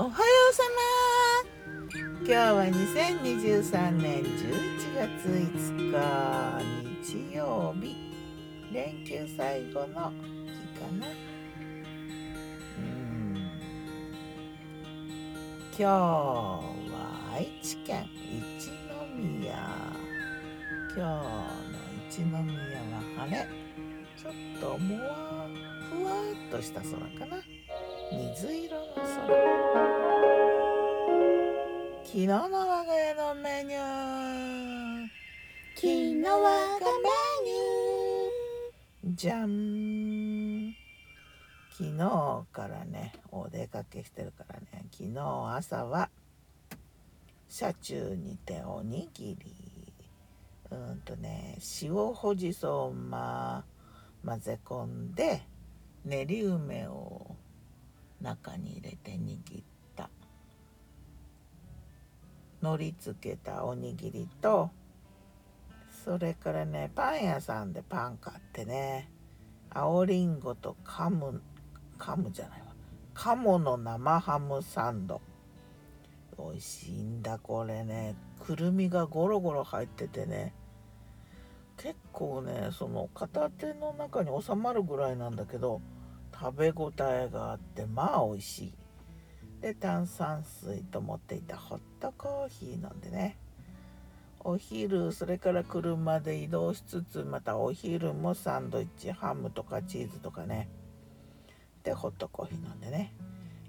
おはようさま。今日は2023年11月5日日曜日連休最後の日かな。うん。今日は愛知県一宮。今日の一宮は晴れ。ちょっともわふわっとした空かな。水色の空。昨日の我が家のメニュー。昨日我がメニュー。じゃん昨日からねお出かけしてるからね。昨日朝は車中にておにぎり。うんとね塩ほじそをま混ぜ込んで練り梅を中に入れて握った。のりつけたおにぎりとそれからねパン屋さんでパン買ってね青りんごとカムカムじゃないわ。鴨の生ハムサンド。美味しいんだこれね。くるみがゴロゴロ入っててね。結構ねその片手の中に収まるぐらいなんだけど食べ応えがあってまあ美味しい。で炭酸水と持っていたホットコーヒー飲んでね。お昼それから車で移動しつつまたお昼もサンドイッチハムとかチーズとかね。でホットコーヒー飲んでね。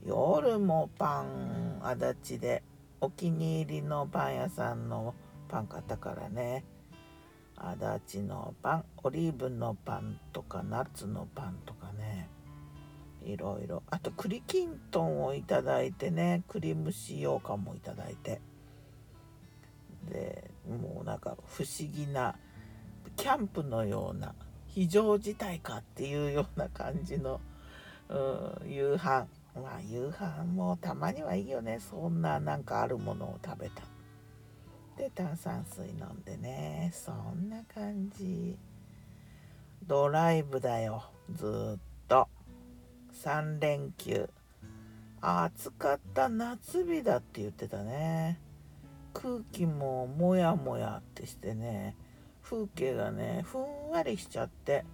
夜もパン足立でお気に入りのパン屋さんのパン買ったからね。足立のパンオリーブのパンとかナッツのパンとかね。いろいろ。あと栗きんとんをいただいてね栗蒸し羊羹もいただいて。でもうなんか不思議なキャンプのような非常事態かっていうような感じの、う、夕飯。まあ夕飯もたまにはいいよね。そんななんかあるものを食べた。で炭酸水飲んでね。そんな感じ。ドライブだよ。ずっと。3連休。暑かった夏日だって言ってたね。空気ももやもやってしてね。風景がねふんわりしちゃって。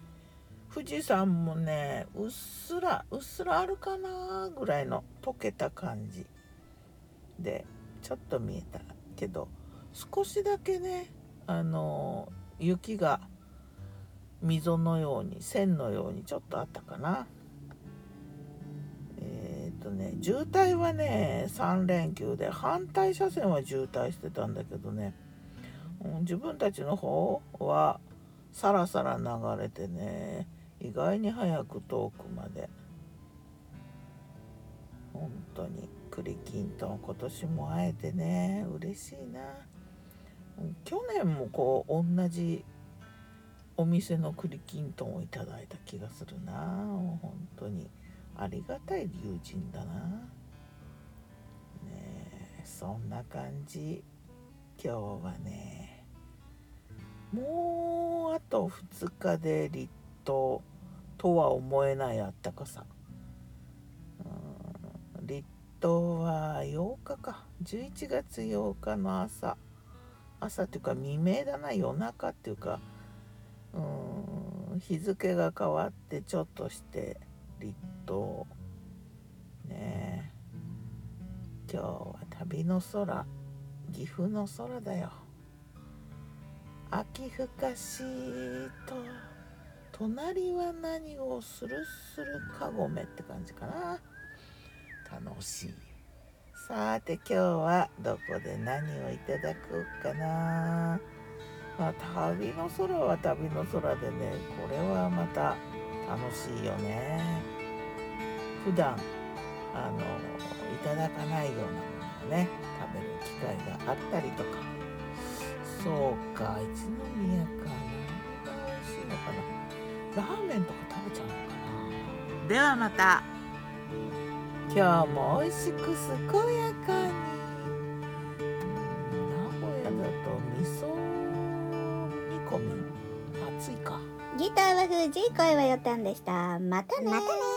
富士山もねうっすらうっすらあるかなぐらいの溶けた感じ。でちょっと見えたけど少しだけねあの雪が溝のように線のようにちょっとあったかな、とね渋滞はね3連休で反対車線は渋滞してたんだけどね、うん、自分たちの方はさらさら流れてね意外に早く遠くまで。本当に栗きんとん今年も会えてね嬉しいな。去年もこう同じお店の栗きんとんをいただいた気がするな。本当に。ありがたい友人だな。ねそんな感じ。今日はねもうあと2日で立冬とは思えないあったかさ。立冬は8日か。11月8日の朝。朝っていうか未明だな。夜中っていうか。うん日付が変わってちょっとして立冬ね今日は旅の空岐阜の空だよ。秋ふかしと。隣は何をするするかごめって感じかな。楽しい。さて今日はどこで何をいただこうかな。まあ旅の空は旅の空でねこれはまた楽しいよね。普段あのいただかないようなものをね食べる機会があったりとか。そうか一宮か何が美味しいのかな。ラーメンとか食べちゃうのかな。ではまた。今日も美味しく健やかに。名古屋だと味噌煮込み。暑いか。ギターは藤井声はよたんでした。またねまたね